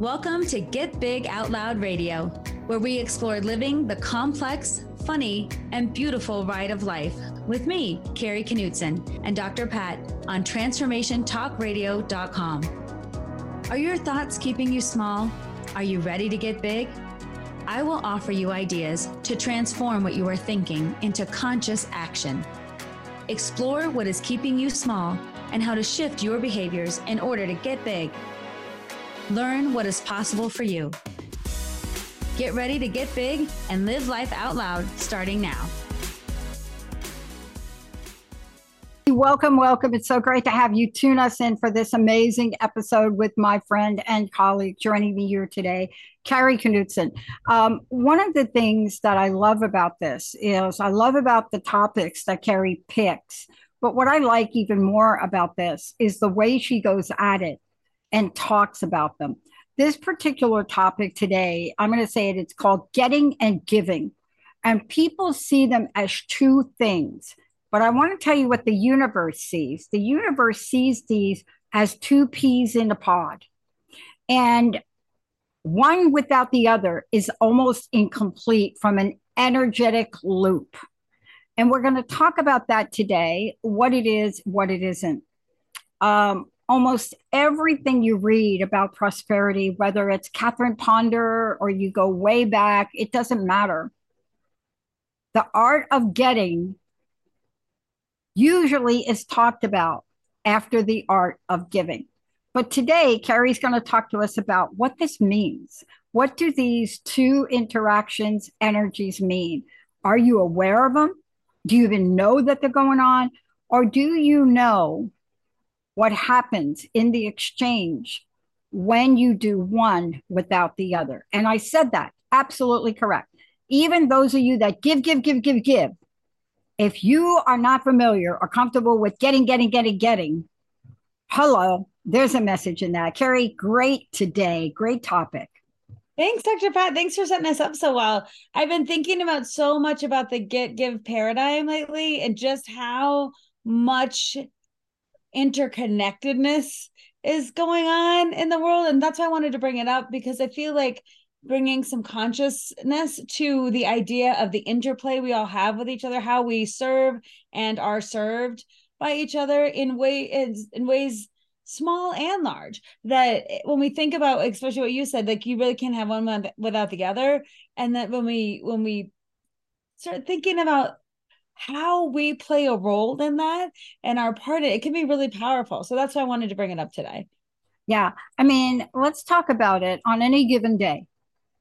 Welcome to Get Big Out Loud Radio, where we explore living the complex, funny, and beautiful ride of life with me, Kari Knutson, and Dr. Pat on TransformationTalkRadio.com. Are your thoughts keeping you small? Are you ready to get big? I will offer you ideas to transform what you are thinking into conscious action. Explore what is keeping you small and how to shift your behaviors in order to get big Learn what is possible for you. Get ready to get big and live life out loud starting now. Welcome, welcome. It's so great to have you tune us in for this amazing episode with my friend and colleague joining me here today, Kari Knutson. Um, one of the things that I love about this is I love about the topics that Kari picks. But what I like even more about this is the way she goes at it and talks about them. This particular topic today, I'm going to say it, it's called getting and giving. And people see them as two things. But I want to tell you what the universe sees. The universe sees these as two peas in a pod. And one without the other is almost incomplete from an energetic loop. And we're going to talk about that today what it is, what it isn't. Um, almost everything you read about prosperity, whether it's Catherine Ponder or you go way back, it doesn't matter. The art of getting usually is talked about after the art of giving. But today, Kari's going to talk to us about what this means. What do these two interactions, energies mean? Are you aware of them? Do you even know that they're going on? Or do you know what happens in the exchange when you do one without the other. And I said that absolutely correct. Even those of you that give, give, give, give, give, if you are not familiar or comfortable with getting, getting, getting, getting, hello, there's a message in that. Kari, great today. Great topic. Thanks, Dr. Pat. Thanks for setting us up so well. I've been thinking about so much about the get give paradigm lately and just how much interconnectedness is going on in the world. And that's why I wanted to bring it up because I feel like bringing some consciousness to the idea of the interplay we all have with each other how we serve and are served by each other in ways in ways small and large that when we think about especially what you said like you really can't have one without the other. And that when we when we start thinking about how we play a role in that and our part in it, it can be really powerful. So that's why I wanted to bring it up today. Yeah. I mean, let's talk about it on any given day,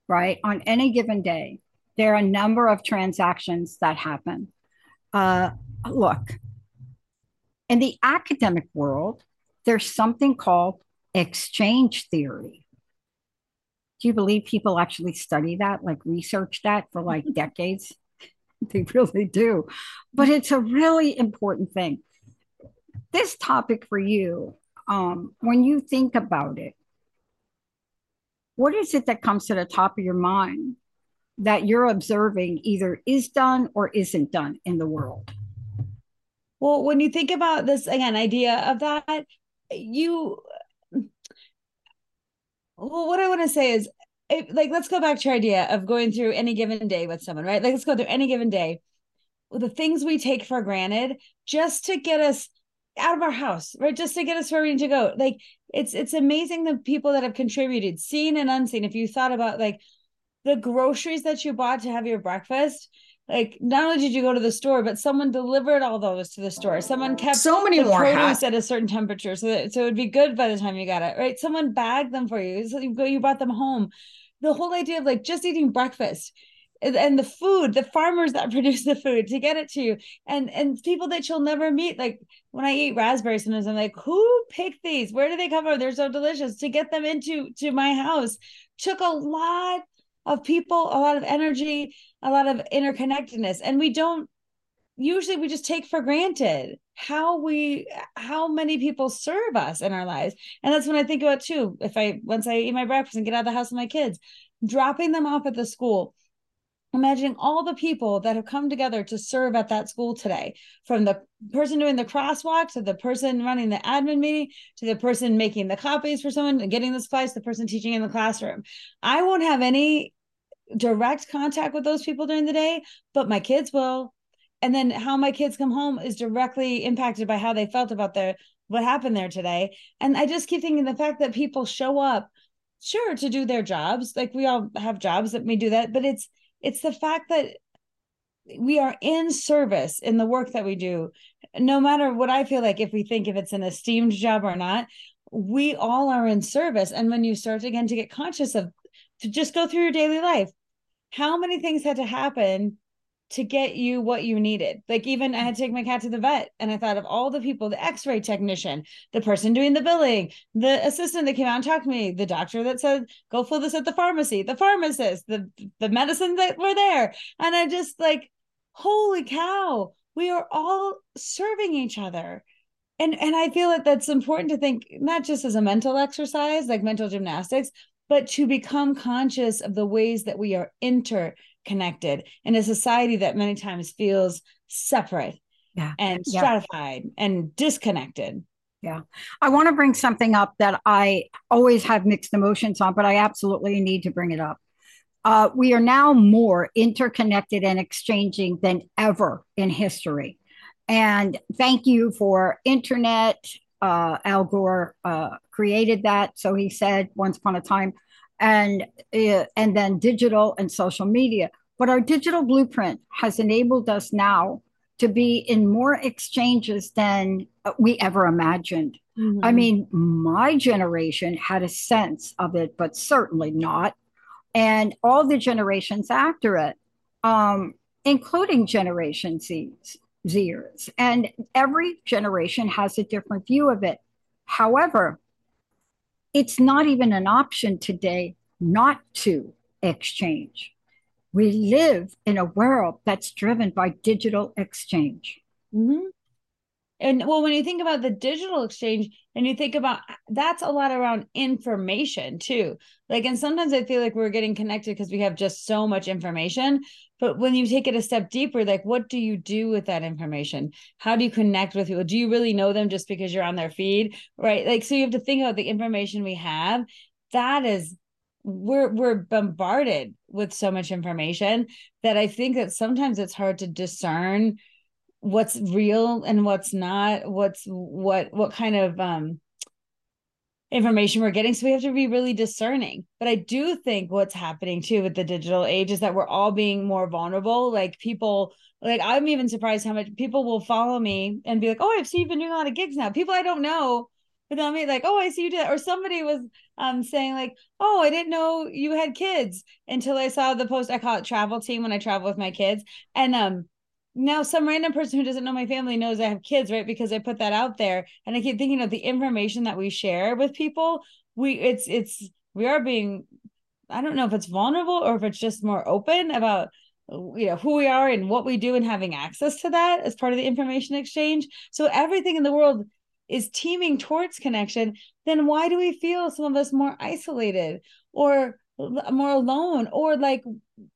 right? On any given day, there are a number of transactions that happen. Uh, look, in the academic world, there's something called exchange theory. Do you believe people actually study that, like research that for like decades? they really do. But it's a really important thing. This topic for you, um, when you think about it, what is it that comes to the top of your mind that you're observing either is done or isn't done in the world? Well, when you think about this again, idea of that, you well, what I want to say is it, like let's go back to your idea of going through any given day with someone, right? Like let's go through any given day. The things we take for granted just to get us out of our house, right? Just to get us where we need to go. Like it's it's amazing the people that have contributed, seen and unseen. If you thought about like the groceries that you bought to have your breakfast, like not only did you go to the store, but someone delivered all those to the store. Someone kept so many more produce at a certain temperature, so that so it would be good by the time you got it. Right? Someone bagged them for you. So you go, you brought them home. The whole idea of like just eating breakfast and the food the farmers that produce the food to get it to you. And and people that you'll never meet like when i eat raspberries sometimes i'm like who picked these? Where do they come from? They're so delicious. To get them into to my house took a lot of people, a lot of energy, a lot of interconnectedness. And we don't usually we just take for granted how we how many people serve us in our lives. And that's when I think about too. If I once I eat my breakfast and get out of the house with my kids, dropping them off at the school imagining all the people that have come together to serve at that school today from the person doing the crosswalk to the person running the admin meeting to the person making the copies for someone and getting the supplies the person teaching in the classroom i won't have any direct contact with those people during the day but my kids will and then how my kids come home is directly impacted by how they felt about their what happened there today. And i just keep thinking the fact that people show up sure to do their jobs like we all have jobs that may do that but it's it's the fact that we are in service in the work that we do. No matter what i feel like if we think if it's an esteemed job or not we all are in service. And when you start again to get conscious of to just go through your daily life how many things had to happen to get you what you needed. Like even I had to take my cat to the vet and I thought of all the people, the x-ray technician, the person doing the billing, the assistant that came out and talked to me, the doctor that said, go fill this at the pharmacy, the pharmacist, the the medicine that were there. And I just like, holy cow, we are all serving each other. And and I feel that that's important to think not just as a mental exercise, like mental gymnastics, but to become conscious of the ways that we are inter connected in a society that many times feels separate yeah. and stratified yeah. and disconnected. Yeah. I want to bring something up that I always have mixed emotions on, but I absolutely need to bring it up. Uh, we are now more interconnected and exchanging than ever in history. And thank you for internet. Uh, Al Gore uh, created that. So he said once upon a time and uh, and then digital and social media. But our digital blueprint has enabled us now to be in more exchanges than we ever imagined. Mm-hmm. I mean, my generation had a sense of it, but certainly not. And all the generations after it, um, including Generation Z's, Zers, and every generation has a different view of it. However, it's not even an option today not to exchange. We live in a world that's driven by digital exchange. Mm-hmm. And well, when you think about the digital exchange and you think about that's a lot around information too. Like, and sometimes I feel like we're getting connected because we have just so much information. But when you take it a step deeper, like, what do you do with that information? How do you connect with people? Do you really know them just because you're on their feed? Right. Like, so you have to think about the information we have. That is we're we're bombarded with so much information that I think that sometimes it's hard to discern what's real and what's not what's what what kind of um information we're getting. So we have to be really discerning. But i do think what's happening too with the digital age is that we're all being more vulnerable. Like people like i'm even surprised how much people will follow me and be like oh i've seen you've been doing a lot of gigs now. People i don't know but tell me like oh i see you did or somebody was um saying like oh i didn't know you had kids until i saw the post i call it travel team when i travel with my kids. And um now some random person who doesn't know my family knows I have kids, right? Because I put that out there. And I keep thinking of the information that we share with people. We it's it's we are being I don't know if it's vulnerable or if it's just more open about you know who we are and what we do and having access to that as part of the information exchange. So everything in the world is teeming towards connection, then why do we feel some of us more isolated or more alone or like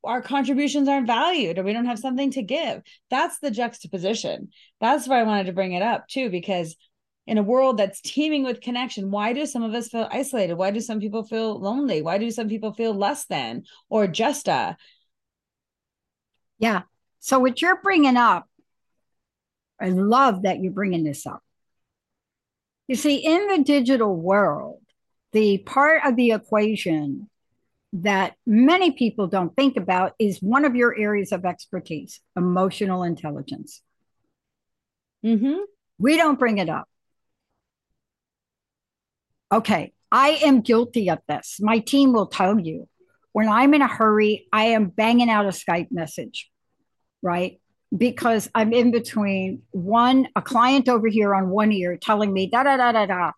our contributions aren't valued or we don't have something to give. That's the juxtaposition. That's why i wanted to bring it up too because in a world that's teeming with connection why do some of us feel isolated? Why do some people feel lonely? Why do some people feel less than or just a yeah. So what you're bringing up i love that you're bringing this up. You see in the digital world the part of the equation that many people don't think about is one of your areas of expertise emotional intelligence. Mm-hmm. We don't bring it up. Okay, I am guilty of this. My team will tell you when I'm in a hurry, I am banging out a Skype message, right? Because I'm in between one, a client over here on one ear telling me da da da da da,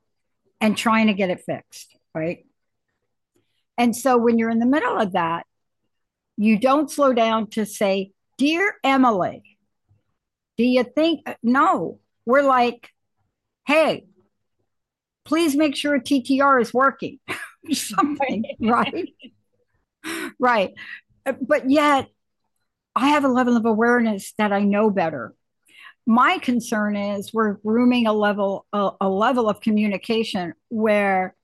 and trying to get it fixed, right? And so when you're in the middle of that, you don't slow down to say, Dear Emily, do you think? Uh, no, we're like, Hey, please make sure a TTR is working, something, right? right. Uh, but yet, I have a level of awareness that I know better. My concern is we're grooming a level a, a level of communication where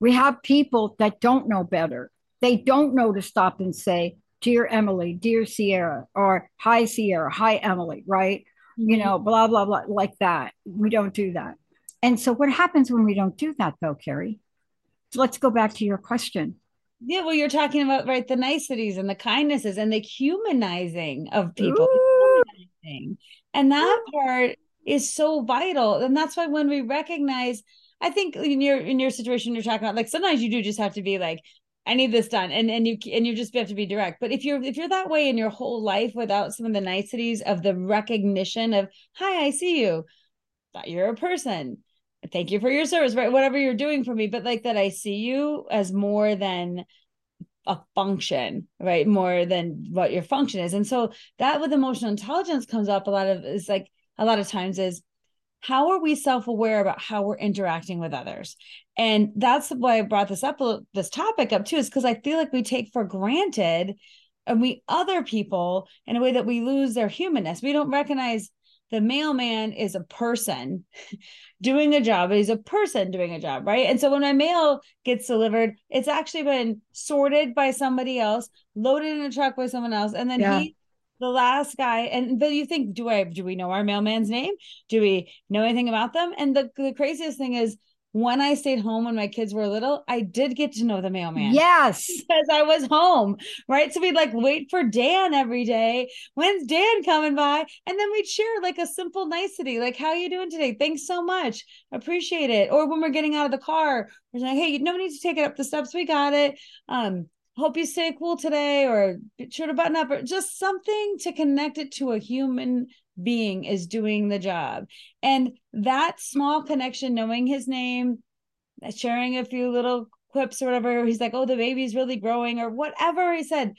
we have people that don't know better. They don't know to stop and say, "Dear Emily, dear Sierra," or "Hi Sierra, hi Emily," right? Mm-hmm. You know, blah blah blah, like that. We don't do that. And so, what happens when we don't do that, though, Kari? So let's go back to your question yeah, well, you're talking about right the niceties and the kindnesses and the humanizing of people. Humanizing. And that part is so vital. And that's why when we recognize, I think in your in your situation you're talking about, like sometimes you do just have to be like, I need this done. And and you and you just have to be direct. But if you're if you're that way in your whole life without some of the niceties of the recognition of, hi, I see you. Thought you're a person thank you for your service, right? Whatever you're doing for me, but like that I see you as more than a function, right? More than what your function is. And so that with emotional intelligence comes up a lot of is like a lot of times is how are we self-aware about how we're interacting with others and that's why i brought this up this topic up too is because i feel like we take for granted and we other people in a way that we lose their humanness we don't recognize the mailman is a person doing a job. He's a person doing a job, right? And so when my mail gets delivered, it's actually been sorted by somebody else, loaded in a truck by someone else, and then yeah. he the last guy and but you think do i do we know our mailman's name do we know anything about them and the, the craziest thing is when I stayed home when my kids were little, I did get to know the mailman. Yes. Because I was home, right? So we'd like wait for Dan every day. When's Dan coming by? And then we'd share like a simple nicety, like, how are you doing today? Thanks so much. Appreciate it. Or when we're getting out of the car, we're like, hey, no need to take it up the steps. We got it. Um, hope you stay cool today, or sure to button up, or just something to connect it to a human being is doing the job. And that small connection, knowing his name, sharing a few little quips or whatever, he's like, oh, the baby's really growing or whatever he said.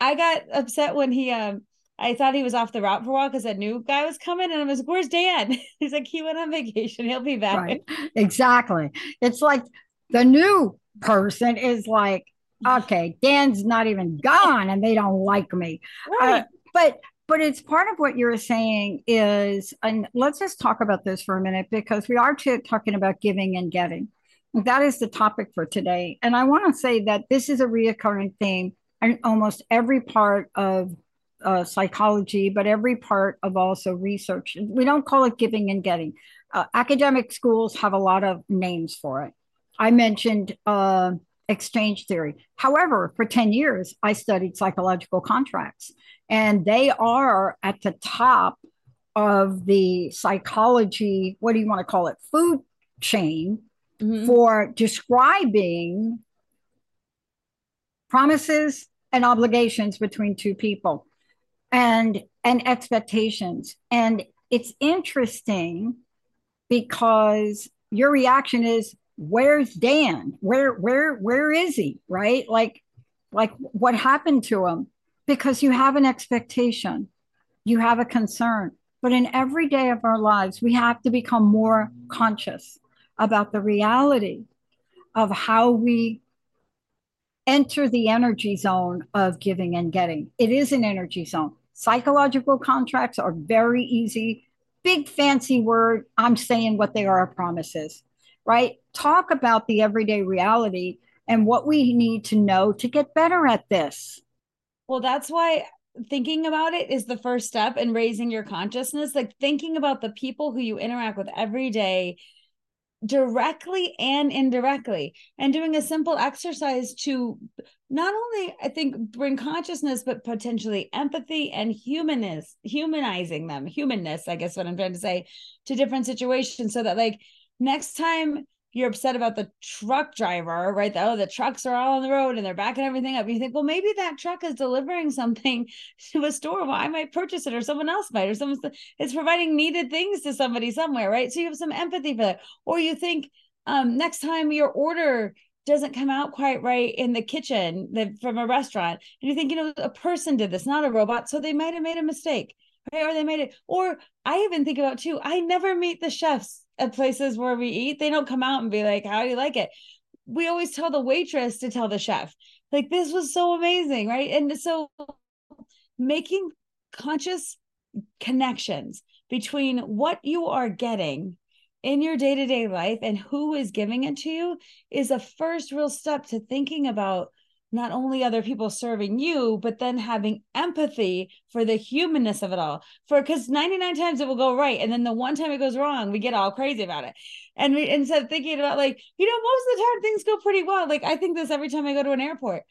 I got upset when he, um, I thought he was off the route for a while because a new guy was coming, and I was like, "Where's Dan?" He's like, "He went on vacation. He'll be back." Right. Exactly. It's like the new person is like, "Okay, Dan's not even gone, and they don't like me." Right. Uh, but but it's part of what you're saying is and let's just talk about this for a minute because we are t- talking about giving and getting. That is the topic for today. And i want to say that this is a reoccurring theme in almost every part of uh, psychology but every part of also research. We don't call it giving and getting. Uh, academic schools have a lot of names for it. I mentioned uh, exchange theory however for 10 years i studied psychological contracts and they are at the top of the psychology what do you want to call it food chain mm-hmm. for describing promises and obligations between two people and and expectations and it's interesting because your reaction is where's dan where where where is he right like like what happened to him because you have an expectation, you have a concern. But in every day of our lives, we have to become more conscious about the reality of how we enter the energy zone of giving and getting. It is an energy zone. Psychological contracts are very easy. Big fancy word. I'm saying what they are promises, right? Talk about the everyday reality and what we need to know to get better at this. Well, that's why thinking about it is the first step in raising your consciousness. Like thinking about the people who you interact with every day directly and indirectly and doing a simple exercise to not only i think bring consciousness but potentially empathy and humanness humanizing them humanness i guess what i'm trying to say to different situations so that like next time you're upset about the truck driver, right? Oh, the trucks are all on the road and they're backing everything up. You think, well, maybe that truck is delivering something to a store. Well, I might purchase it, or someone else might, or someone's it's providing needed things to somebody somewhere, right? So you have some empathy for that. Or you think, um, next time your order doesn't come out quite right in the kitchen the, from a restaurant, and you think, you know, a person did this, not a robot, so they might have made a mistake. Right? Or they made it, or I even think about too, I never meet the chefs at places where we eat, they don't come out and be like, How do you like it? We always tell the waitress to tell the chef. Like, this was so amazing, right? And so making conscious connections between what you are getting in your day to day life and who is giving it to you is a first real step to thinking about not only other people serving you, but then having empathy for the humanness of it all. For because 99 times it will go right. And then the one time it goes wrong, we get all crazy about it. And we instead of thinking about like, you know, most of the time things go pretty well. Like I think this every time I go to an airport.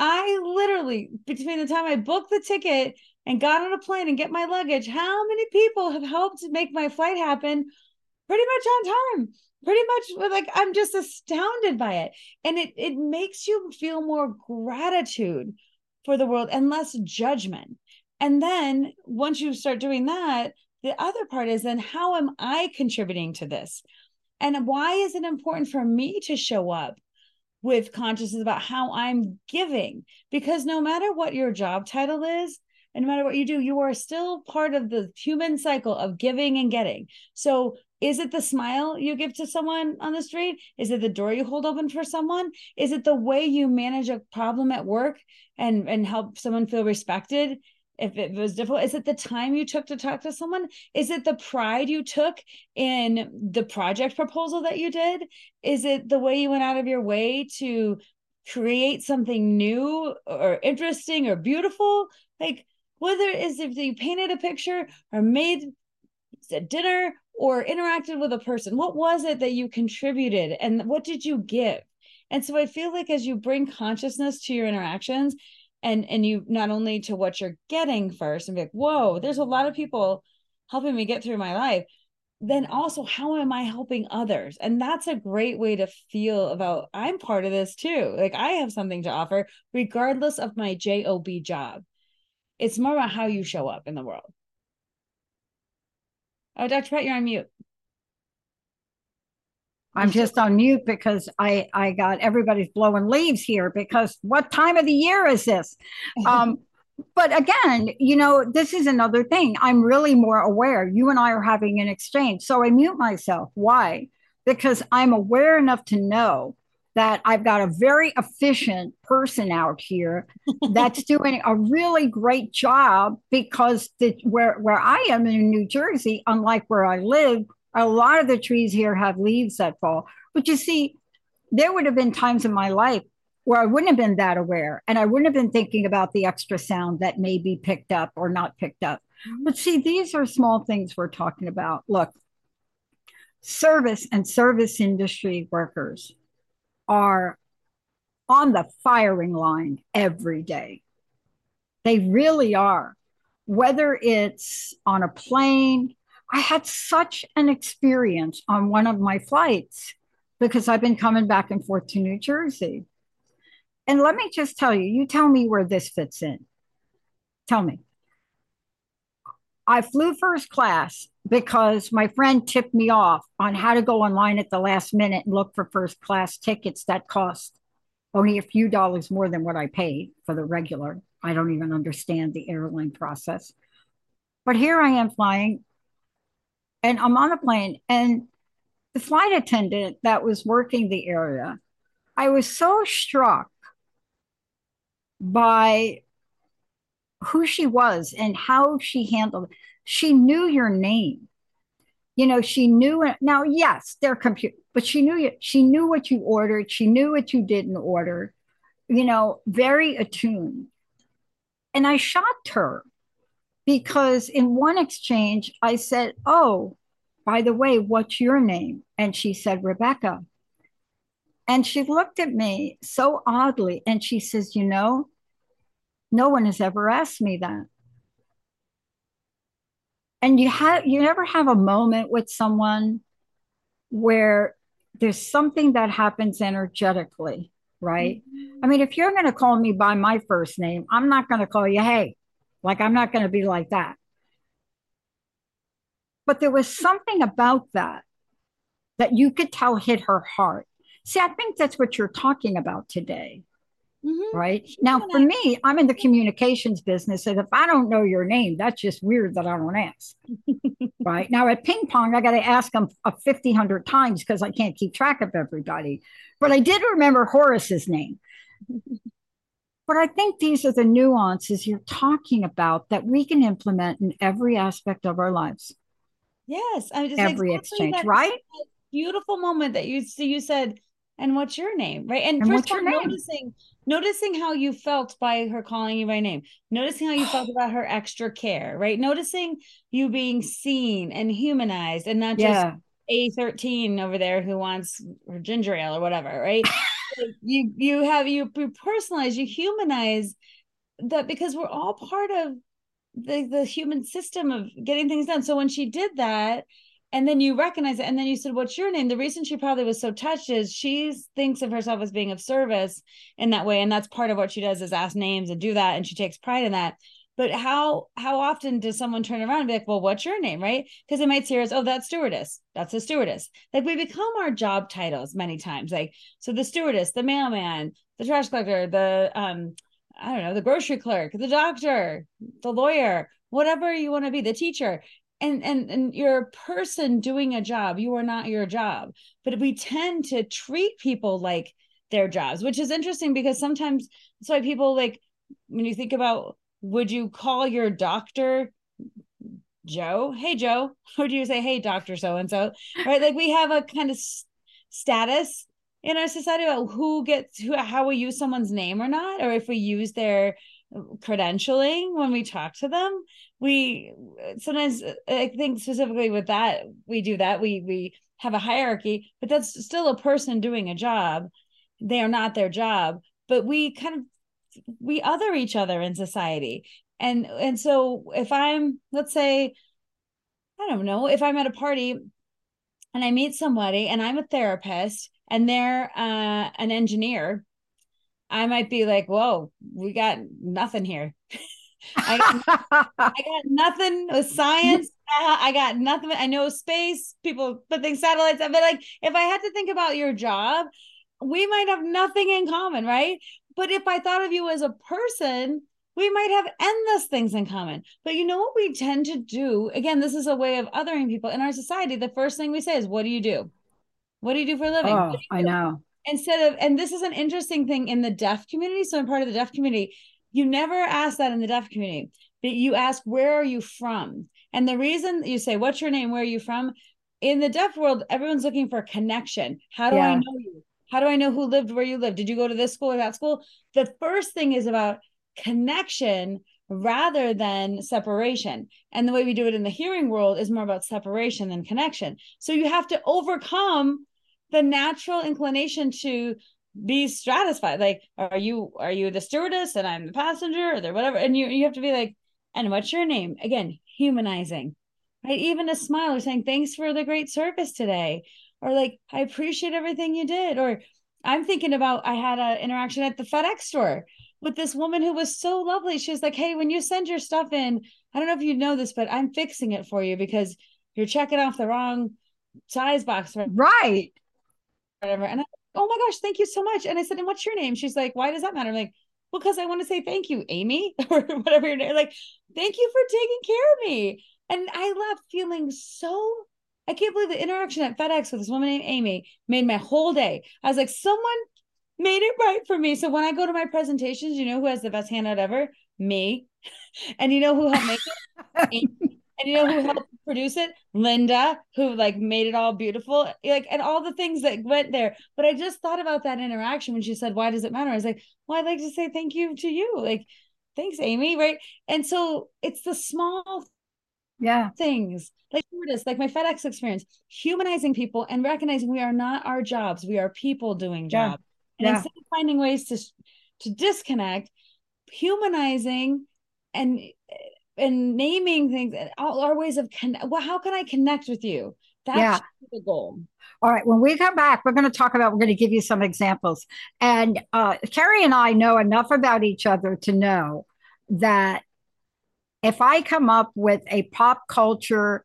I literally, between the time I booked the ticket and got on a plane and get my luggage, how many people have helped make my flight happen pretty much on time? Pretty much like I'm just astounded by it. And it it makes you feel more gratitude for the world and less judgment. And then once you start doing that, the other part is then how am I contributing to this? And why is it important for me to show up with consciousness about how I'm giving? Because no matter what your job title is, and no matter what you do, you are still part of the human cycle of giving and getting. So, is it the smile you give to someone on the street? Is it the door you hold open for someone? Is it the way you manage a problem at work and and help someone feel respected? if it was difficult is it the time you took to talk to someone is it the pride you took in the project proposal that you did is it the way you went out of your way to create something new or interesting or beautiful like whether it is if you painted a picture or made a dinner or interacted with a person? What was it that you contributed and what did you give? And so i feel like as you bring consciousness to your interactions and and you not only to what you're getting first and be like whoa there's a lot of people helping me get through my life then also how am i helping others? And that's a great way to feel about i'm part of this too. Like i have something to offer regardless of my job job. It's more about how you show up in the world oh dr pat you're on mute I'm just on mute because I I got everybody's blowing leaves here because what time of the year is this? Um, but again, you know, this is another thing. I'm really more aware. You and I are having an exchange, so I mute myself. Why? Because I'm aware enough to know that I've got a very efficient person out here that's doing a really great job because the, where where I am in New Jersey, unlike where I live, a lot of the trees here have leaves that fall. But you see, there would have been times in my life where I wouldn't have been that aware and I wouldn't have been thinking about the extra sound that may be picked up or not picked up. Mm-hmm. But see, these are small things we're talking about. Look, service and service industry workers are on the firing line every day. They really are. Whether it's on a plane, I had such an experience on one of my flights because I've been coming back and forth to New Jersey. And let me just tell you, you tell me where this fits in. Tell me. I flew first class because my friend tipped me off on how to go online at the last minute and look for first class tickets that cost only a few dollars more than what I paid for the regular. I don't even understand the airline process. But here I am flying and I'm on a plane, and the flight attendant that was working the area, I was so struck by who she was and how she handled it. She knew your name. You know, she knew it. Now, yes, they're computer, but she knew you. She knew what you ordered. She knew what you didn't order. You know, very attuned. And I shocked her because in one exchange I said, Oh, by the way, what's your name? And she said, Rebecca. And she looked at me so oddly and she says, You know, no one has ever asked me that. And you have you never have a moment with someone where there's something that happens energetically, right? Mm-hmm. I mean, if you're going to call me by my first name, I'm not going to call you, hey, like, I'm not going to be like that. But there was something about that that you could tell hit her heart. See, I think that's what you're talking about today. Mm-hmm. Right now, for me, I'm in the communications business. And if I don't know your name, that's just weird that I don't ask. right now, at ping pong, I got to ask them a 50, 100 times because I can't keep track of everybody. But I did remember Horace's name. But I think these are the nuances you're talking about that we can implement in every aspect of our lives. Yes, I mean, every exactly exchange, right? Beautiful moment that you so you said, and what's your name, right? And, and first of all, noticing noticing how you felt by her calling you by name, noticing how you felt about her extra care, right? Noticing you being seen and humanized, and not just yeah. a thirteen over there who wants her ginger ale or whatever, right? you you have you, you personalize, you humanize that because we're all part of the the human system of getting things done. So when she did that, and then you recognize it, and then you said, "What's your name?" The reason she probably was so touched is she thinks of herself as being of service in that way, and that's part of what she does is ask names and do that, and she takes pride in that. But how how often does someone turn around and be like, "Well, what's your name?" Right? Because it might her as, "Oh, that's stewardess. That's a stewardess." Like we become our job titles many times. Like so, the stewardess, the mailman, the trash collector, the um I don't know, the grocery clerk, the doctor, the lawyer, whatever you want to be, the teacher. And and and you're a person doing a job. You are not your job. But we tend to treat people like their jobs, which is interesting because sometimes that's why people like when you think about would you call your doctor Joe? Hey Joe. Or do you say, hey, Doctor So and so? Right. Like we have a kind of status in our society about who gets who how we use someone's name or not or if we use their credentialing when we talk to them we sometimes i think specifically with that we do that we we have a hierarchy but that's still a person doing a job they are not their job but we kind of we other each other in society and and so if i'm let's say i don't know if i'm at a party and i meet somebody and i'm a therapist and they're uh, an engineer, I might be like, whoa, we got nothing here. I, got, I got nothing with science. Uh, I got nothing. I know space. People put things satellites. But like, if I had to think about your job, we might have nothing in common, right? But if I thought of you as a person, we might have endless things in common. But you know what we tend to do? Again, this is a way of othering people in our society. The first thing we say is, "What do you do?" What do you do for a living? Oh, I know. Instead of, and this is an interesting thing in the deaf community. So I'm part of the deaf community. You never ask that in the deaf community, but you ask, where are you from? And the reason you say, what's your name? Where are you from? In the deaf world, everyone's looking for a connection. How do yeah. I know you? How do I know who lived where you lived? Did you go to this school or that school? The first thing is about connection rather than separation. And the way we do it in the hearing world is more about separation than connection. So you have to overcome the natural inclination to be stratified like are you are you the stewardess and i'm the passenger or whatever? And you you have to be like and what's your name? Again humanizing right? Even a smile or saying thanks for the great service today or like i appreciate everything you did or i'm thinking about i had an interaction at the fedex store with this woman who was so lovely. She was like hey when you send your stuff in i don't know if you know this but i'm fixing it for you because you're checking off the wrong size box right. whatever. And I, oh my gosh, thank you so much. And I said, and what's your name? She's like, why does that matter? I'm like, well, because I want to say thank you, Amy, or whatever your name. Like, thank you for taking care of me. And I left feeling so. I can't believe the interaction at FedEx with this woman named Amy made my whole day. I was like, someone made it right for me. So when I go to my presentations, you know who has the best handout ever? Me. And you know who helped make it? And you know who helped produce it? Linda, who like made it all beautiful. Like, and all the things that went there. But I just thought about that interaction when she said, Why does it matter? I was like, Well, I'd like to say thank you to you. Like, thanks, Amy. Right. And so it's the small yeah things like this like my fedex experience humanizing people and recognizing we are not our jobs we are people doing jobs yeah. and yeah. instead of finding ways to to disconnect humanizing and and naming things and all our ways of connect. Well, how can I connect with you? That's yeah. the goal. All right. When we come back, we're going to talk about, we're going to give you some examples. And uh, Kari and I know enough about each other to know that if I come up with a pop culture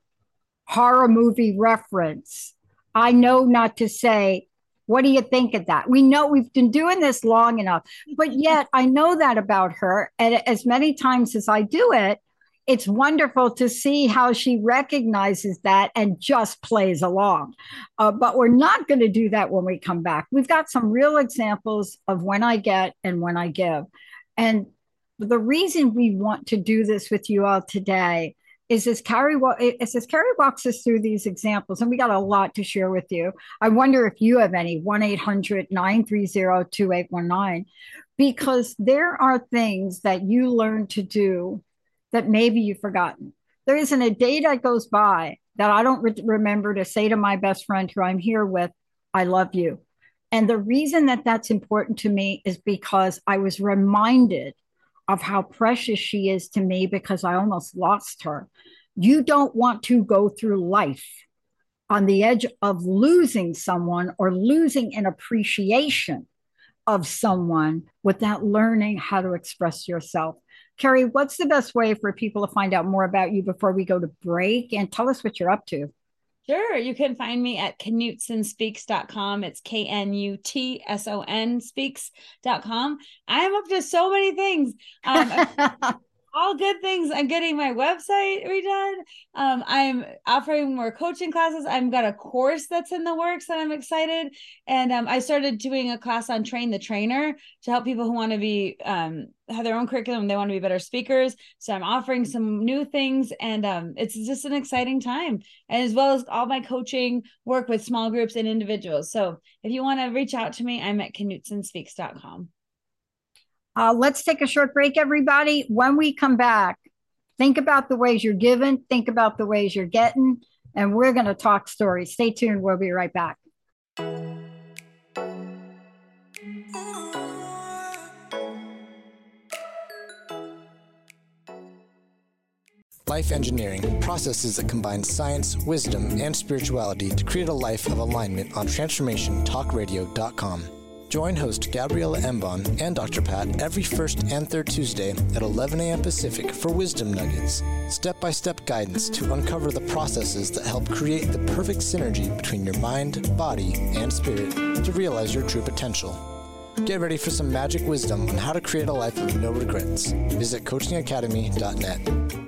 horror movie reference, I know not to say, what do you think of that? We know we've been doing this long enough, but yet I know that about her. And as many times as I do it, it's wonderful to see how she recognizes that and just plays along. Uh, but we're not going to do that when we come back. We've got some real examples of when I get and when I give. And the reason we want to do this with you all today is as Kari as Kari walks us through these examples, and we got a lot to share with you. I wonder if you have any 1-800-930-2819, because there are things that you learn to do that maybe you've forgotten. There isn't a day that goes by that I don't re- remember to say to my best friend who I'm here with, I love you. And the reason that that's important to me is because I was reminded of how precious she is to me because I almost lost her. You don't want to go through life on the edge of losing someone or losing an appreciation of someone without learning how to express yourself. Kari, what's the best way for people to find out more about you before we go to break? And tell us what you're up to. Sure. You can find me at knutsonspeaks.com. It's K N U T S O N speaks.com. I am up to so many things. Um, all good things. I'm getting my website redone. Um, I'm offering more coaching classes. I've got a course that's in the works that I'm excited. And um, I started doing a class on Train the Trainer to help people who want to be um, have their own curriculum. They want to be better speakers. So I'm offering some new things, and um, it's just an exciting time. And as well as all my coaching work with small groups and individuals. So if you want to reach out to me, I'm at knutsonspeaks.com. Uh, let's take a short break, everybody. When we come back, think about the ways you're given, think about the ways you're getting, and we're going to talk stories. Stay tuned. We'll be right back. Life Engineering, processes that combine science, wisdom, and spirituality to create a life of alignment on TransformationTalkRadio.com. Join host Gabriella Embon and Dr. Pat every first and third Tuesday at 11 a.m. Pacific for Wisdom Nuggets, step by step guidance to uncover the processes that help create the perfect synergy between your mind, body, and spirit to realize your true potential. Get ready for some magic wisdom on how to create a life of no regrets. Visit coachingacademy.net.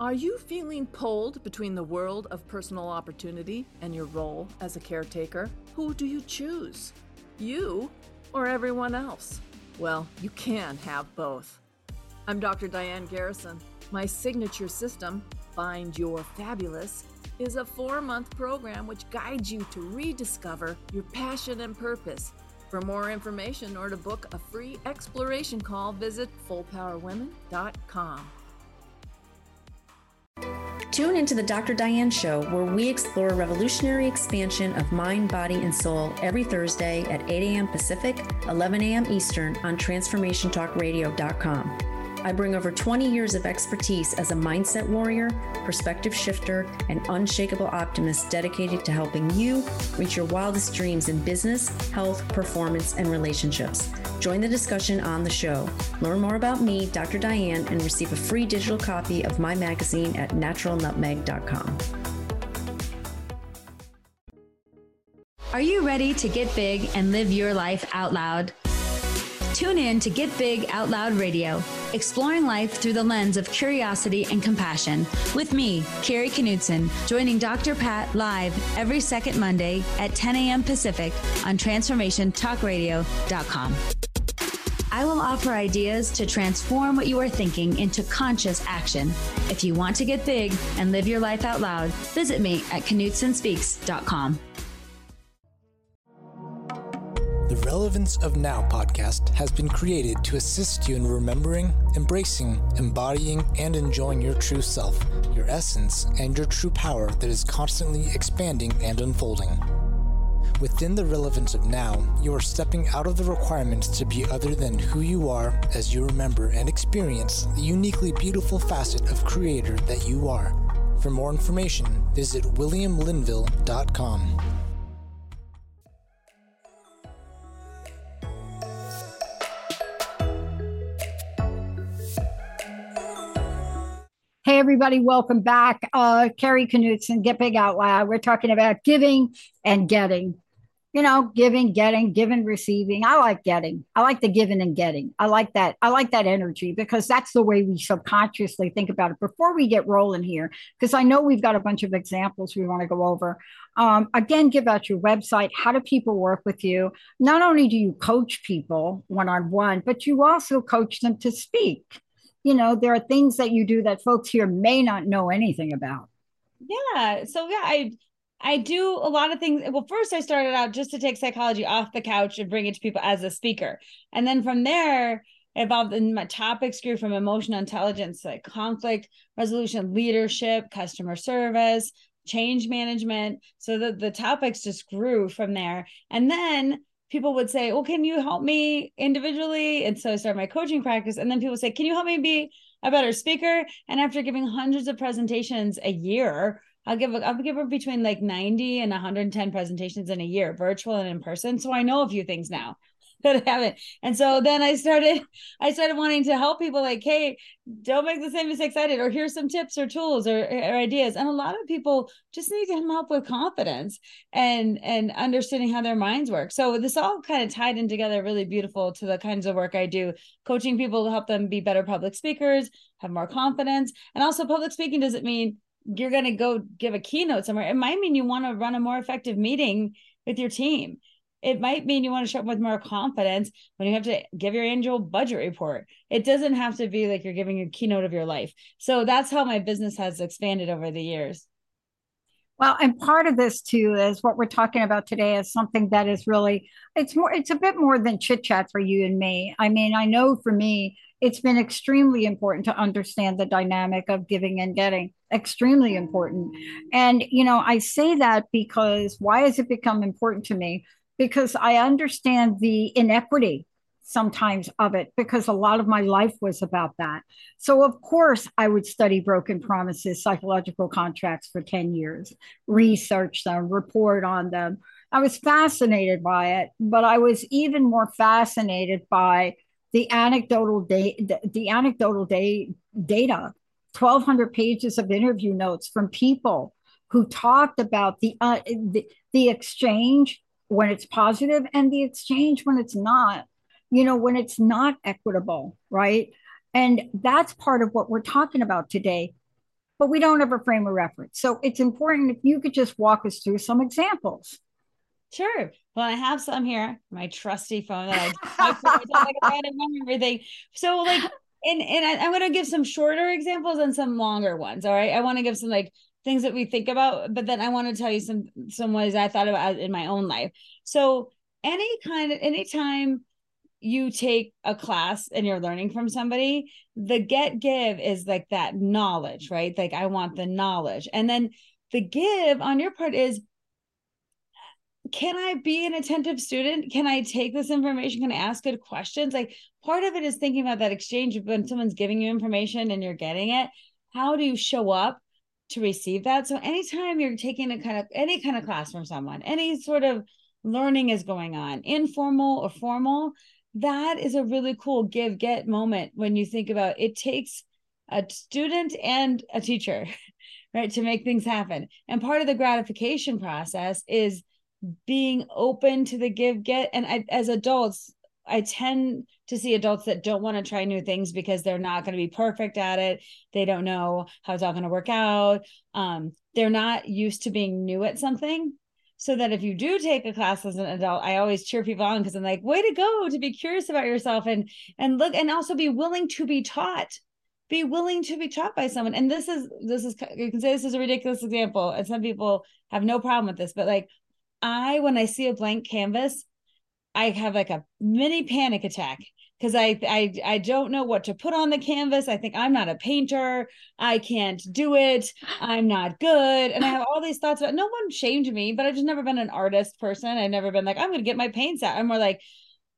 Are you feeling pulled between the world of personal opportunity and your role as a caretaker? Who do you choose? You or everyone else? Well, you can have both. I'm Dr. Diane Garrison. My signature system, Find Your Fabulous, is a four month program which guides you to rediscover your passion and purpose. For more information or to book a free exploration call, visit fullpowerwomen.com. Tune into the Dr. Diane Show, where we explore revolutionary expansion of mind, body, and soul every Thursday at 8 a.m. Pacific, 11 a.m. Eastern on TransformationTalkRadio.com. I bring over 20 years of expertise as a mindset warrior, perspective shifter, and unshakable optimist dedicated to helping you reach your wildest dreams in business, health, performance, and relationships. Join the discussion on the show. Learn more about me, Dr. Diane, and receive a free digital copy of my magazine at naturalnutmeg.com. Are you ready to get big and live your life out loud? Tune in to Get Big Out Loud Radio, exploring life through the lens of curiosity and compassion, with me, Kari Knutson, joining Dr. Pat live every second Monday at 10 a.m. Pacific on TransformationTalkRadio.com. I will offer ideas to transform what you are thinking into conscious action. If you want to get big and live your life out loud, visit me at KnutsonSpeaks.com. The Relevance of Now podcast has been created to assist you in remembering, embracing, embodying, and enjoying your true self, your essence, and your true power that is constantly expanding and unfolding. Within the relevance of now, you are stepping out of the requirements to be other than who you are as you remember and experience the uniquely beautiful facet of creator that you are. For more information, visit williamlinville.com. Hey, everybody, welcome back. Uh, Kari Knutson, Get Big Out Loud. We're talking about giving and getting. You know, giving, getting, giving, receiving. I like getting. I like the giving and getting. I like that. I like that energy because that's the way we subconsciously think about it before we get rolling here. Because I know we've got a bunch of examples we want to go over. Um, again, give out your website. How do people work with you? Not only do you coach people one on one, but you also coach them to speak. You know, there are things that you do that folks here may not know anything about. Yeah. So, yeah, I, I do a lot of things. Well, first I started out just to take psychology off the couch and bring it to people as a speaker. And then from there, evolved in my topics grew from emotional intelligence, like conflict resolution, leadership, customer service, change management. So the, the topics just grew from there. And then people would say, Well, can you help me individually? And so I started my coaching practice. And then people say, Can you help me be a better speaker? And after giving hundreds of presentations a year, I'll give I'll give her between like 90 and 110 presentations in a year, virtual and in person. So I know a few things now that I haven't. And so then I started I started wanting to help people like, hey, don't make the same mistakes I did, or here's some tips or tools or, or ideas. And a lot of people just need to help with confidence and and understanding how their minds work. So this all kind of tied in together really beautiful to the kinds of work I do, coaching people to help them be better public speakers, have more confidence. And also public speaking doesn't mean you're going to go give a keynote somewhere. It might mean you want to run a more effective meeting with your team. It might mean you want to show up with more confidence when you have to give your annual budget report. It doesn't have to be like you're giving a keynote of your life. So that's how my business has expanded over the years. Well, and part of this too is what we're talking about today is something that is really it's more it's a bit more than chit chat for you and me. I mean, I know for me, it's been extremely important to understand the dynamic of giving and getting extremely important. And you know i say that because why has it become important to me? Because i understand the inequity sometimes of it because a lot of my life was about that. So of course i would study broken promises psychological contracts for 10 years research them report on them. I was fascinated by it but i was even more fascinated by the anecdotal data, the anecdotal da- data, 1,200 pages of interview notes from people who talked about the, uh, the the exchange when it's positive and the exchange when it's not. You know, when it's not equitable, right? And that's part of what we're talking about today. But we don't have a frame of reference. So it's important if you could just walk us through some examples. Sure. Well, I have some here, my trusty phone that I, I, everything. So like, and and I, am gonna give some shorter examples and some longer ones. All right. I want to give some like things that we think about, but then I want to tell you some some ways I thought about in my own life. So any kind of anytime you take a class and you're learning from somebody, the get give is like that knowledge, right? Like I want the knowledge. And then the give on your part is can I be an attentive student? Can I take this information? Can I ask good questions? Like part of it is thinking about that exchange when someone's giving you information and you're getting it. How do you show up to receive that? So anytime you're taking a kind of any kind of class from someone, any sort of learning is going on, informal or formal, that is a really cool give get moment when you think about it takes a student and a teacher, right, to make things happen. And part of the gratification process is being open to the give get. And I, as adults i tend to see adults that don't want to try new things because they're not going to be perfect at it. They don't know how it's all going to work out. Um, they're not used to being new at something. So that if you do take a class as an adult i always cheer people on because i'm like way to go to be curious about yourself and and look and also be willing to be taught. Be willing to be taught by someone. And this is this is you can say this is a ridiculous example and some people have no problem with this but like I, when I see a blank canvas, I have like a mini panic attack because I, I I don't know what to put on the canvas. I think I'm not a painter. I can't do it. I'm not good. And I have all these thoughts about no one shamed me, but I've just never been an artist person. I've never been like, I'm gonna get my paints out. I'm more like,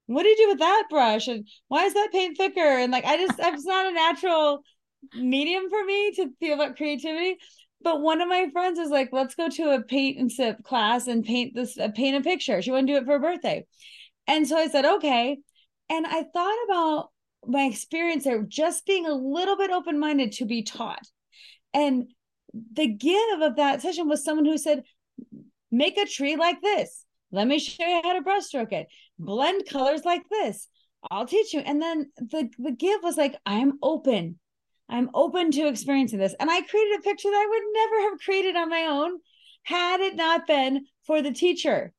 what do you do with that brush? And why is that paint thicker? And like I just I'm just not a natural medium for me to feel about creativity but one of my friends was like, let's go to a paint and sip class and paint this, uh, paint a picture. She to do it for her birthday. And so I said, okay. And I thought about my experience there, just being a little bit open minded to be taught. And the give of that session was someone who said, make a tree like this, Let me show you how to brushstroke it. Blend colors like this. I'll teach you. And then the, the give was like, I'm open. I'm open to experiencing this. And I created a picture that I would never have created on my own had it not been for the teacher.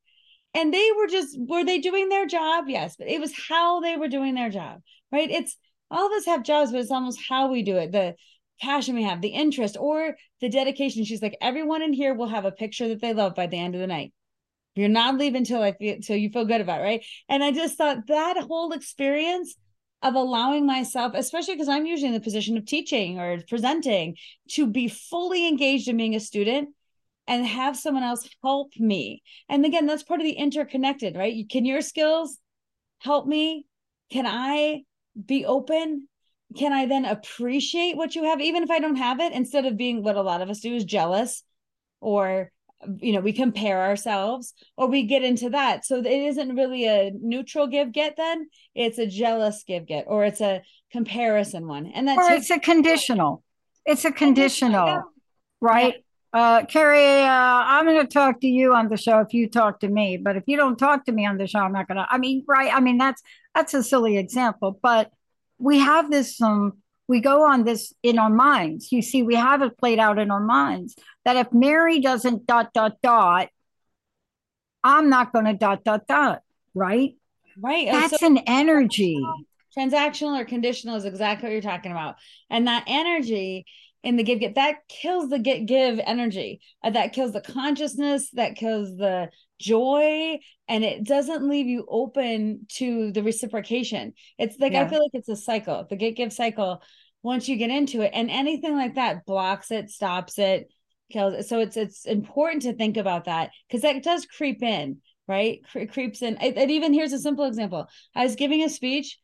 And they were just, were they doing their job? Yes, but it was how they were doing their job, right? It's all of us have jobs, but it's almost how we do it. The passion we have, the interest, or the dedication. She's like, everyone in here will have a picture that they love by the end of the night. You're not leaving until I feel so you feel good about it, right. And I just thought that whole experience of allowing myself, especially because I'm usually in the position of teaching or presenting, to be fully engaged in being a student and have someone else help me. And again, that's part of the interconnected, right? Can your skills help me? Can I be open can I then appreciate what you have, even if I don't have it, instead of being what a lot of us do is jealous or you know we compare ourselves or we get into that. So it isn't really a neutral give get then it's a jealous give get or it's a comparison one. And that's or it's a conditional. It's a conditional right yeah. uh Kari uh i'm going to talk to you on the show if you talk to me but if you don't talk to me on the show i'm not going to i mean right i mean that's that's a silly example but we have this um we go on this in our minds. You see, we have it played out in our minds that if Mary doesn't dot dot dot, I'm not going to dot dot dot. Right. Right. That's so- an energy. Transactional or conditional is exactly what you're talking about, and that energy in the give get that kills the get give energy uh, that kills the consciousness that kills the joy and it doesn't leave you open to the reciprocation it's like yeah. i feel like it's a cycle the get give cycle once you get into it and anything like that blocks it stops it it so it's it's important to think about that because that does creep in right Cre- creeps in it, it even here's a simple example i was giving a speech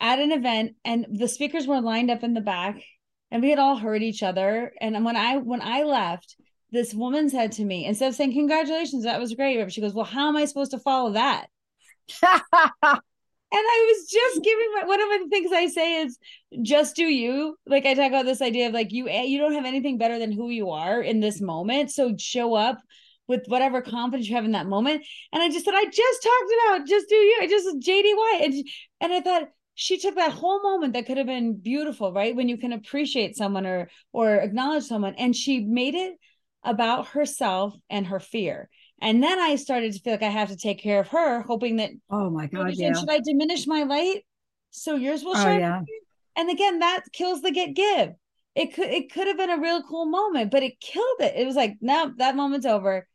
at an event and the speakers were lined up in the back and we had all heard each other. And when I when I left, this woman said to me, instead of saying congratulations, that was great, she goes, Well, how am I supposed to follow that? and I was just giving my one of the things I say is just do you. Like I talk about this idea of like you eh, you don't have anything better than who you are in this moment. So show up with whatever confidence you have in that moment. And I just said, I just talked about just do you. I just JDY. And, and I thought, she took that whole moment that could have been beautiful right when you can appreciate someone or or acknowledge someone and she made it about herself and her fear and then i started to feel like i have to take care of her hoping that oh my god yeah. should i diminish my light so yours will oh, shine yeah. and again that kills the get give it could it could have been a real cool moment but it killed it it was like no that moment's over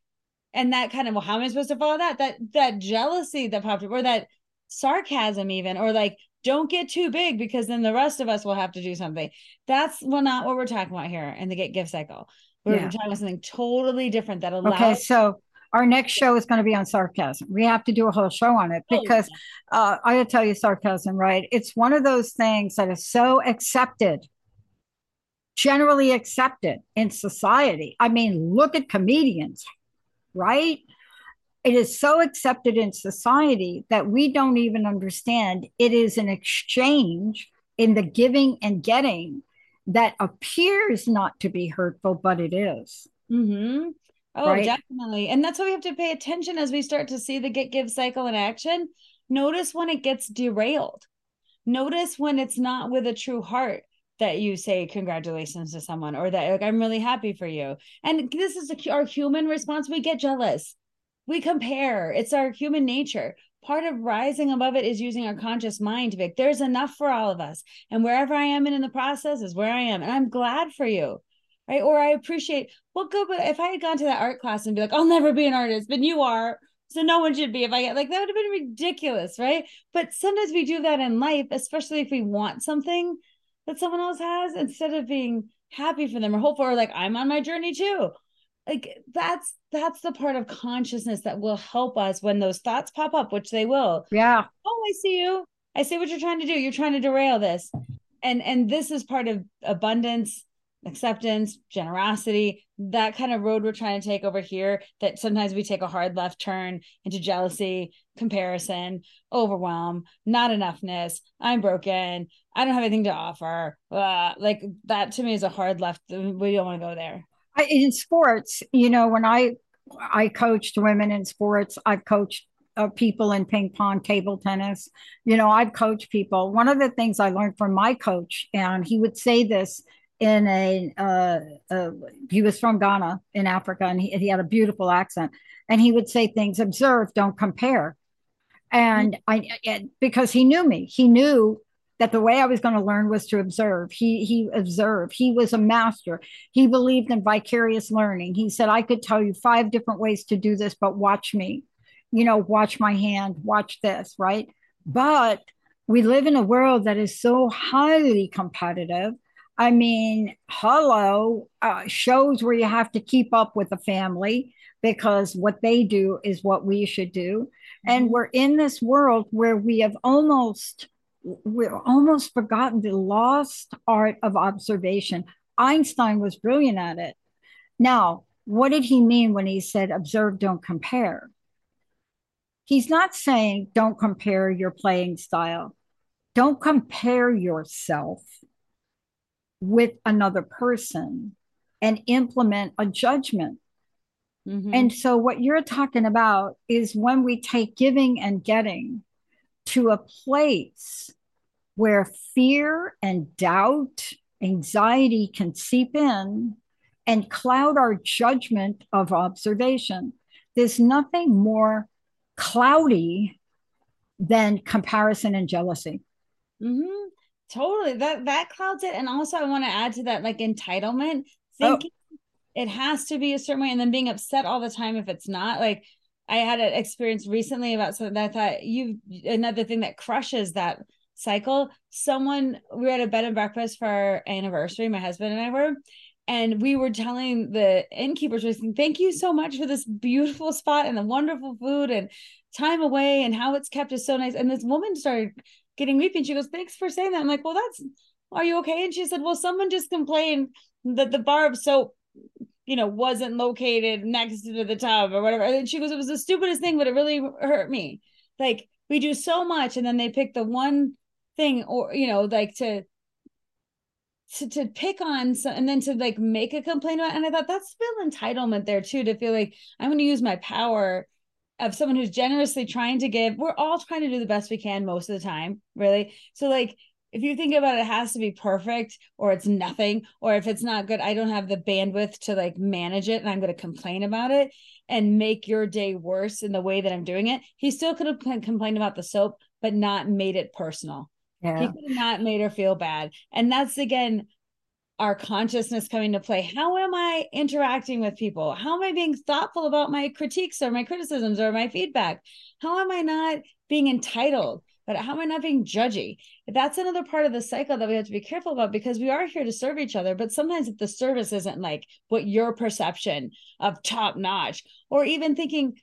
and that kind of well how am i supposed to follow that that that jealousy that popped up or that sarcasm even or like don't get too big because then the rest of us will have to do something. That's well not what we're talking about here in the get give cycle. We're yeah. talking about something totally different that allows Okay, so our next show is going to be on sarcasm. We have to do a whole show on it oh, because uh, I gotta tell you, sarcasm, right? It's one of those things that is so accepted, generally accepted in society. I mean, look at comedians, right? it is so accepted in society that we don't even understand it is an exchange in the giving and getting that appears not to be hurtful, but it is. Mm-hmm. Oh, right? definitely. And that's why we have to pay attention as we start to see the get give cycle in action. Notice when it gets derailed. Notice when it's not with a true heart that you say congratulations to someone or that like I'm really happy for you. And this is a, our human response. We get jealous we compare. It's our human nature. Part of rising above it is using our conscious mind to be like, there's enough for all of us. And wherever I am and in the process is where I am. And I'm glad for you. Right. Or I appreciate, well, good. But if I had gone to that art class and be like, I'll never be an artist, but you are. So no one should be. If I get like that would have been ridiculous. Right. But sometimes we do that in life, especially if we want something that someone else has instead of being happy for them or hopeful or like I'm on my journey too like that's that's the part of consciousness that will help us when those thoughts pop up which they will yeah oh i see you i see what you're trying to do you're trying to derail this and and this is part of abundance acceptance generosity that kind of road we're trying to take over here that sometimes we take a hard left turn into jealousy comparison overwhelm not enoughness i'm broken i don't have anything to offer uh, like that to me is a hard left we don't want to go there in sports, you know, when I I coached women in sports. I've coached uh, people in ping pong, table tennis. You know, I've coached people. One of the things I learned from my coach, and he would say this in a, uh, uh, he was from Ghana in Africa, and he, he had a beautiful accent. And he would say things: observe, don't compare. And I, because he knew me, he knew that the way I was going to learn was to observe. He he observed. He was a master. He believed in vicarious learning. He said, I could tell you five different ways to do this, but watch me. You know, watch my hand, watch this, right? But we live in a world that is so highly competitive. I mean, hello, uh, shows where you have to keep up with the family because what they do is what we should do. And mm-hmm. we're in this world where we have almost we've almost forgotten the lost art of observation. Einstein was brilliant at it. Now, what did he mean when he said observe, don't compare? He's not saying don't compare your playing style. Don't compare yourself with another person and implement a judgment. Mm-hmm. And so, what you're talking about is when we take giving and getting to a place where fear and doubt, anxiety can seep in and cloud our judgment of observation. There's nothing more cloudy than comparison and jealousy. Mm-hmm. Totally. That that clouds it. And also I want to add to that like entitlement, oh. thinking oh. it has to be a certain way and then being upset all the time if it's not. Like I had an experience recently about something that I thought you another thing that crushes that cycle. Someone we were at a bed and breakfast for our anniversary, my husband and I were, and we were telling the innkeepers, we saying, thank you so much for this beautiful spot and the wonderful food and time away and how it's kept is so nice. And this woman started getting weepy and she goes, Thanks for saying that. I'm like, Well, that's are you okay? And she said, Well, someone just complained that the bar of soap you know, wasn't located next to the tub or whatever. And she goes, it was the stupidest thing, but it really hurt me. Like we do so much, and then they pick the one thing, or you know, like to to to pick on some, and then to like make a complaint about. And I thought that's feel entitlement there too, to feel like I'm going to use my power of someone who's generously trying to give. We're all trying to do the best we can most of the time, really. So like if you think about it, it has to be perfect or it's nothing or if it's not good i don't have the bandwidth to like manage it and i'm going to complain about it and make your day worse in the way that i'm doing it he still could have complained about the soap but not made it personal yeah. he could have not made her feel bad and that's again our consciousness coming to play how am i interacting with people how am i being thoughtful about my critiques or my criticisms or my feedback how am i not being entitled but how am I not being judgy? That's another part of the cycle that we have to be careful about because we are here to serve each other. But sometimes if the service isn't like what your perception of top notch, or even thinking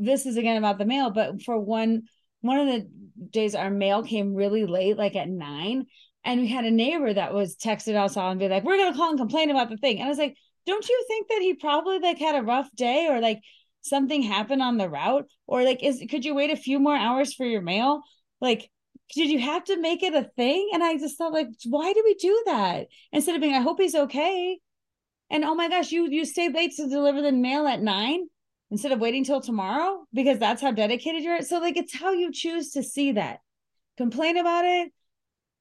this is again about the mail, but for one one of the days our mail came really late, like at nine, and we had a neighbor that was texted us all and be like, "We're gonna call and complain about the thing," and I was like, "Don't you think that he probably like had a rough day or like?" something happened on the route or like is could you wait a few more hours for your mail like, did you have to make it a thing? And I just thought, like, why do we do that? Instead of being, I hope he's okay. And oh my gosh, you you stayed late to deliver the mail at nine instead of waiting till tomorrow because that's how dedicated you're. So like it's how you choose to see that. Complain about it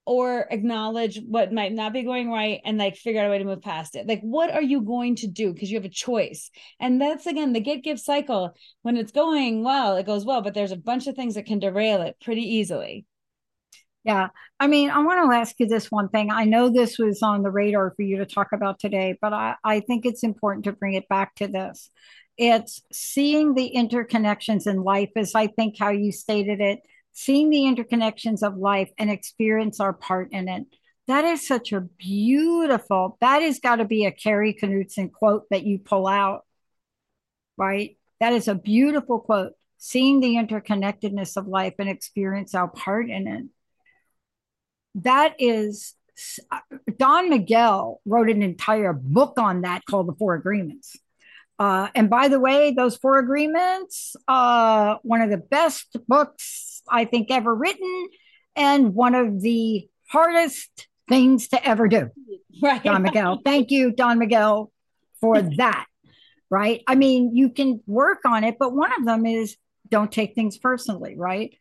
or acknowledge what might not be going right and like figure out a way to move past it. Like, what are you going to do? Because you have a choice. And that's again the get give cycle. When it's going well, it goes well, but there's a bunch of things that can derail it pretty easily. Yeah. I mean, I want to ask you this one thing. I know this was on the radar for you to talk about today, but I, I think it's important to bring it back to this. It's seeing the interconnections in life, as I think how you stated it seeing the interconnections of life and experience our part in it. That is such a beautiful, that has got to be a Kari Knutson quote that you pull out, right? That is a beautiful quote. Seeing the interconnectedness of life and experience our part in it. That is, uh, Don Miguel wrote an entire book on that called The Four Agreements. Uh, and by the way, those four agreements, uh, one of the best books I think ever written, and one of the hardest things to ever do. Right. Don Miguel. Thank you, Don Miguel, for that. right? I mean, you can work on it, but one of them is don't take things personally, right?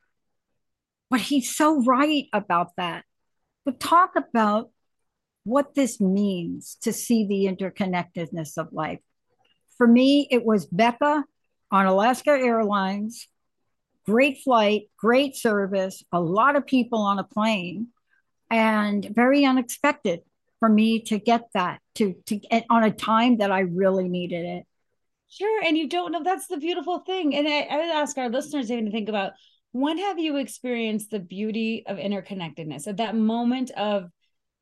But he's so right about that. But talk about what this means to see the interconnectedness of life. For me, it was Becca on Alaska Airlines. Great flight, great service, a lot of people on a plane, and very unexpected for me to get that to to get on a time that I really needed it. Sure. And you don't know that's the beautiful thing. And I, I would ask our listeners even to think about when have you experienced the beauty of interconnectedness at that moment of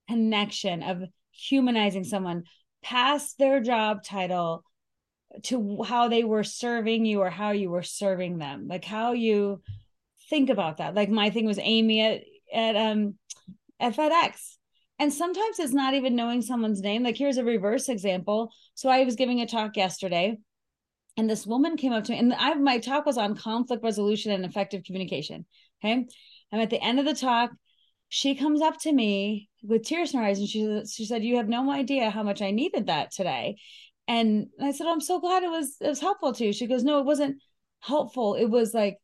connection, of humanizing someone past their job title to how they were serving you or how you were serving them, like how you think about that. Like my thing was Amy at at um at FedEx. And sometimes it's not even knowing someone's name. Like here's a reverse example. So I was giving a talk yesterday and this woman came up to me and I my talk was on conflict resolution and effective communication. Okay. And at the end of the talk, she comes up to me with tears in her eyes and she she said, You have no idea how much I needed that today. And I said, I'm so glad it was it was helpful to you. She goes, No, it wasn't helpful. It was like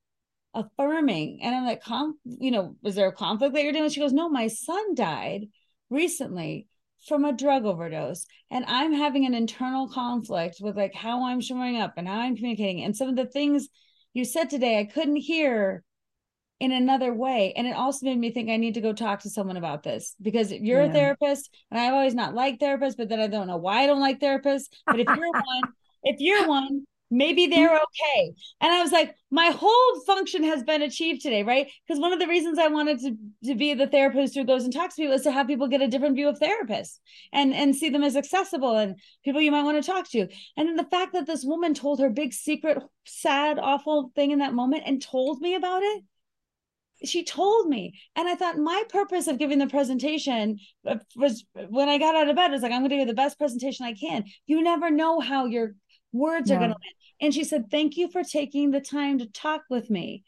affirming. And I'm like, Com, you know, was there a conflict that you're doing? She goes, No, my son died recently from a drug overdose and i'm having an internal conflict with like how i'm showing up and how i'm communicating and some of the things you said today i couldn't hear in another way. And it also made me think i need to go talk to someone about this because you're yeah. a therapist and i've always not liked therapists but then i don't know why i don't like therapists but if you're one if you're one maybe they're okay. And i was like my whole function has been achieved today right? Because one of the reasons i wanted to, to be the therapist who goes and talks to people is to have people get a different view of therapists and and see them as accessible and people you might want to talk to. And then the fact that this woman told her big secret sad awful thing in that moment and told me about it she told me and i thought my purpose of giving the presentation uh, was when i got out of bed I was like i'm going to give the best presentation i can you never know how your words are going to land and she said, Thank you for taking the time to talk with me.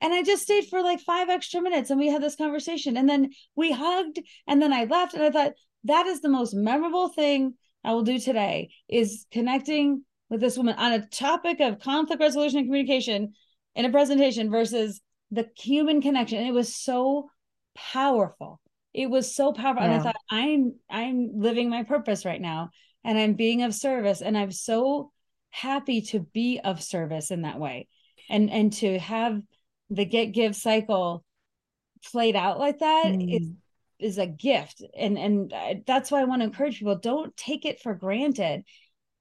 And I just stayed for like five extra minutes and we had this conversation. And then we hugged and then I left. And I thought, that is the most memorable thing I will do today is connecting with this woman on a topic of conflict resolution and communication in a presentation versus the human connection. And it was so powerful. It was so powerful. Yeah. And I thought, I'm I'm living my purpose right now and I'm being of service. And I'm so happy to be of service in that way and and to have the get give cycle played out like that mm. is is a gift and and that's why i want to encourage people don't take it for granted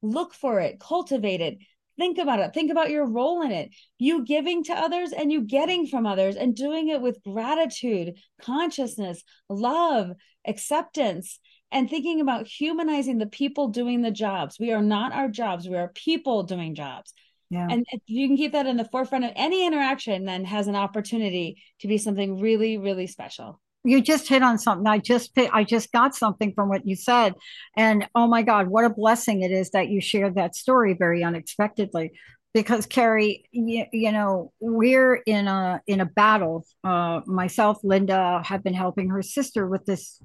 look for it cultivate it think about it think about your role in it you giving to others and you getting from others and doing it with gratitude consciousness love acceptance and thinking about humanizing the people doing the jobs. We are not our jobs, we are people doing jobs. Yeah. And if you can keep that in the forefront of any interaction, then has an opportunity to be something really, really special. You just hit on something. I just I just got something from what you said, and oh my God, what a blessing it is that you shared that story very unexpectedly. Because Kari, you, you know, we're in a in a battle. Uh, myself, Linda, have been helping her sister with this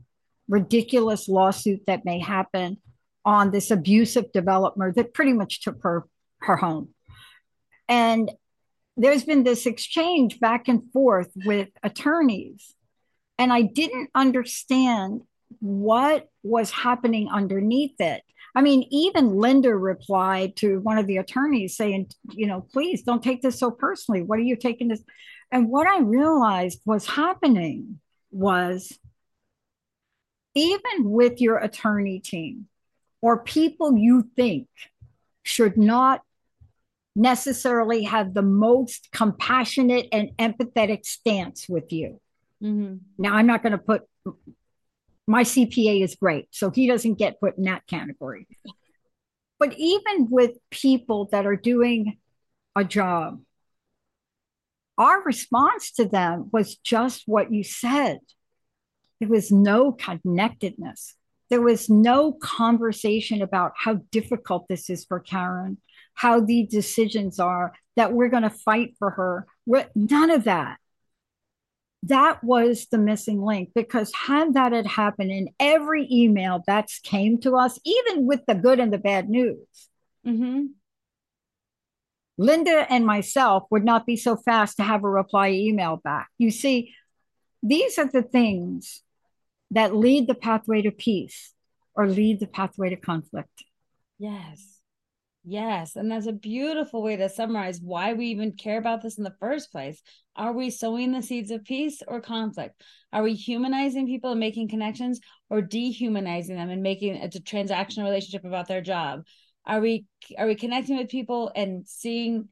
ridiculous lawsuit that may happen on this abusive developer that pretty much took her her home. And there's been this exchange back and forth with attorneys. And I didn't understand what was happening underneath it. I mean, even Linda replied to one of the attorneys saying, you know, please don't take this so personally. What are you taking this? And what I realized was happening was even with your attorney team or people you think should not necessarily have the most compassionate and empathetic stance with you. Mm-hmm. Now, I'm not going to put my CPA is great, so he doesn't get put in that category. But even with people that are doing a job, our response to them was just what you said. There was no connectedness. There was no conversation about how difficult this is for Karen, how the decisions are, that we're going to fight for her. None of that. That was the missing link because had that had happened in every email that came to us, even with the good and the bad news, Mm-hmm. Linda and myself would not be so fast to have a reply email back. You see, these are the things that lead the pathway to peace or lead the pathway to conflict. Yes. Yes. And that's a beautiful way to summarize why we even care about this in the first place. Are we sowing the seeds of peace or conflict? Are we humanizing people and making connections or dehumanizing them and making it a transactional relationship about their job? Are we are we connecting with people and seeing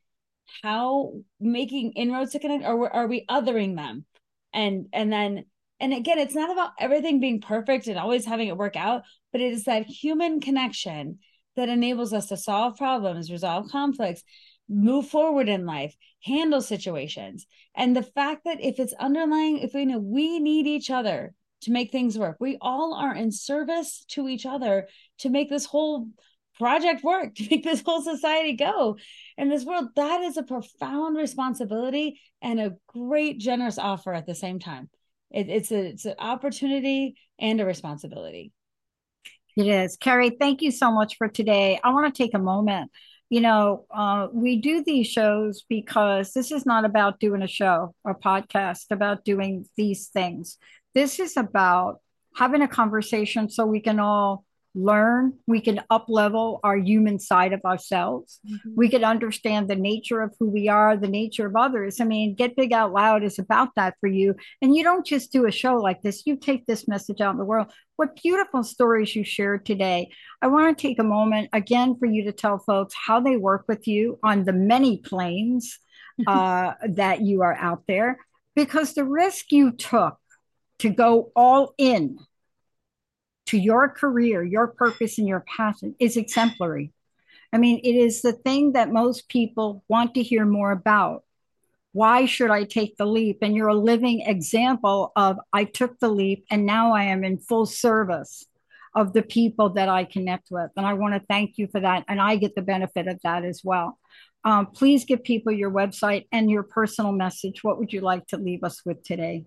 how making inroads to connect or are we othering them? And and then and again, it's not about everything being perfect and always having it work out, but it is that human connection that enables us to solve problems, resolve conflicts, move forward in life, handle situations. And the fact that if it's underlying, if we know we need each other to make things work, we all are in service to each other to make this whole project work, to make this whole society go in this world. That is a profound responsibility and a great, generous offer at the same time. It, it's a it's an opportunity and a responsibility. It is. Kari, thank you so much for today. I want to take a moment. You know, uh, we do these shows because this is not about doing a show or podcast about doing these things. This is about having a conversation so we can all learn. We can up level our human side of ourselves. Mm-hmm. we can understand the nature of who we are the nature of others. I mean get big out loud is about that for you. And you don't just do a show like this. You take this message out in the world. What beautiful stories you shared today. I want to take a moment again for you to tell folks how they work with you on the many planes uh, that you are out there. Because the risk you took to go all in to your career, your purpose, and your passion is exemplary. I mean, it is the thing that most people want to hear more about. Why should I take the leap? And you're a living example of I took the leap and now I am in full service of the people that I connect with. And I want to thank you for that. And I get the benefit of that as well. Um, please give people your website and your personal message. What would you like to leave us with today?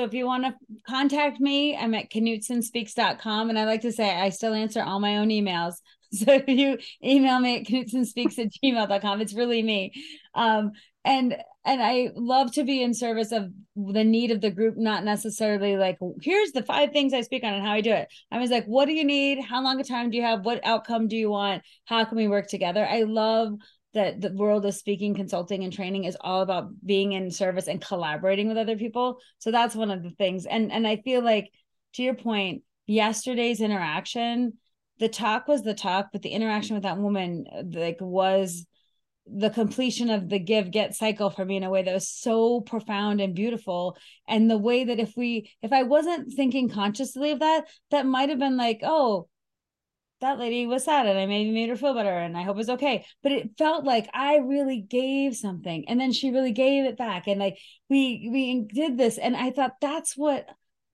So if you want to contact me, I'm at knutsonspeaks.com. And I like to say I still answer all my own emails. So if you email me at knutsonspeaks at gmail.com, it's really me. Um, and and I love to be in service of the need of the group, not necessarily like, here's the five things I speak on and how I do it. I was like, what do you need? How long a time do you have? What outcome do you want? How can we work together? I love that the world of speaking, consulting, and training is all about being in service and collaborating with other people. So that's one of the things. And and I feel like to your point, yesterday's interaction, the talk was the talk, but the interaction with that woman like was the completion of the give get cycle for me in a way that was so profound and beautiful and the way that if we if i wasn't thinking consciously of that that might have been like oh that lady was sad and I maybe made her feel better and I hope it's okay. But it felt like I really gave something and then she really gave it back. And like we we did this. And I thought that's what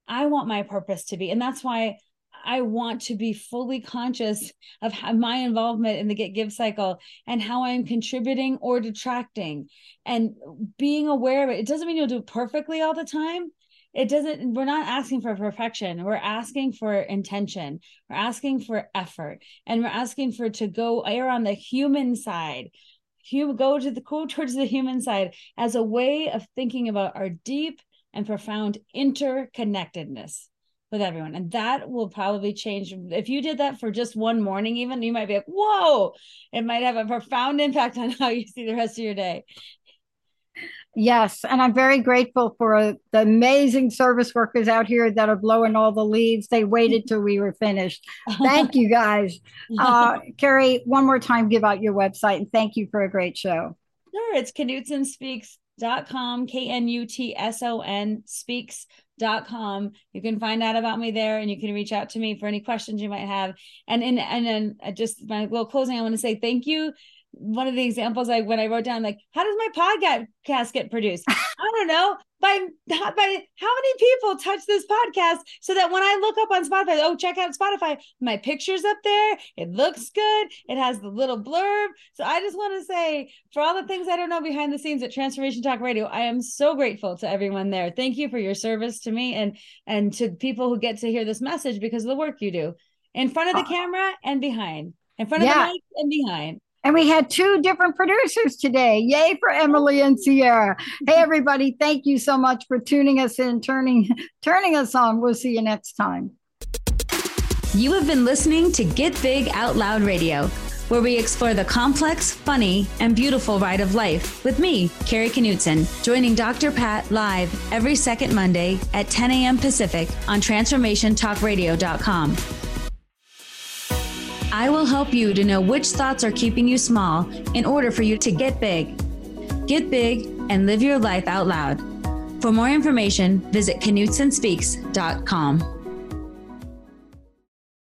I want my purpose to be. And that's why I want to be fully conscious of my involvement in the get give cycle and how I'm contributing or detracting and being aware of it. It doesn't mean you'll do it perfectly all the time, it doesn't we're not asking for perfection. We're asking for intention. We're asking for effort. And we're asking for to go err on the human side. You go to the go towards the human side as a way of thinking about our deep and profound interconnectedness with everyone. And that will probably change. If you did that for just one morning even you might be like whoa! It might have a profound impact on how you see the rest of your day Yes, and I'm very grateful for the amazing service workers out here that are blowing all the leaves. They waited till we were finished. Thank you guys. Uh, Kari, one more time, give out your website and thank you for a great show. Sure, it's knutsonspeaks.com, K N U T S O N speaks.com. You can find out about me there and you can reach out to me for any questions you might have. And in and then uh, just my little closing, I want to say thank you one of the examples I when I wrote down like how does my podcast get produced? I don't know by by how many people touch this podcast so that when I look up on Spotify, oh check out Spotify, my picture's up there, it looks good, it has the little blurb. So I just want to say for all the things I don't know behind the scenes at Transformation Talk Radio, I am so grateful to everyone there. Thank you for your service to me and and to people who get to hear this message because of the work you do in front of the camera and behind. in front Yeah. of the mic and behind. And we had two different producers today. Yay for Emily and Sierra. Hey everybody, thank you so much for tuning us in, turning turning us on. We'll see you next time. You have been listening to Get Big Out Loud Radio, where we explore the complex, funny, and beautiful ride of life with me, Kari Knutson, joining Dr. Pat live every second Monday at 10 a.m. Pacific on TransformationTalkRadio.com. I will help you to know which thoughts are keeping you small in order for you to get big. Get big and live your life out loud. For more information, visit KnutsonSpeaks.com.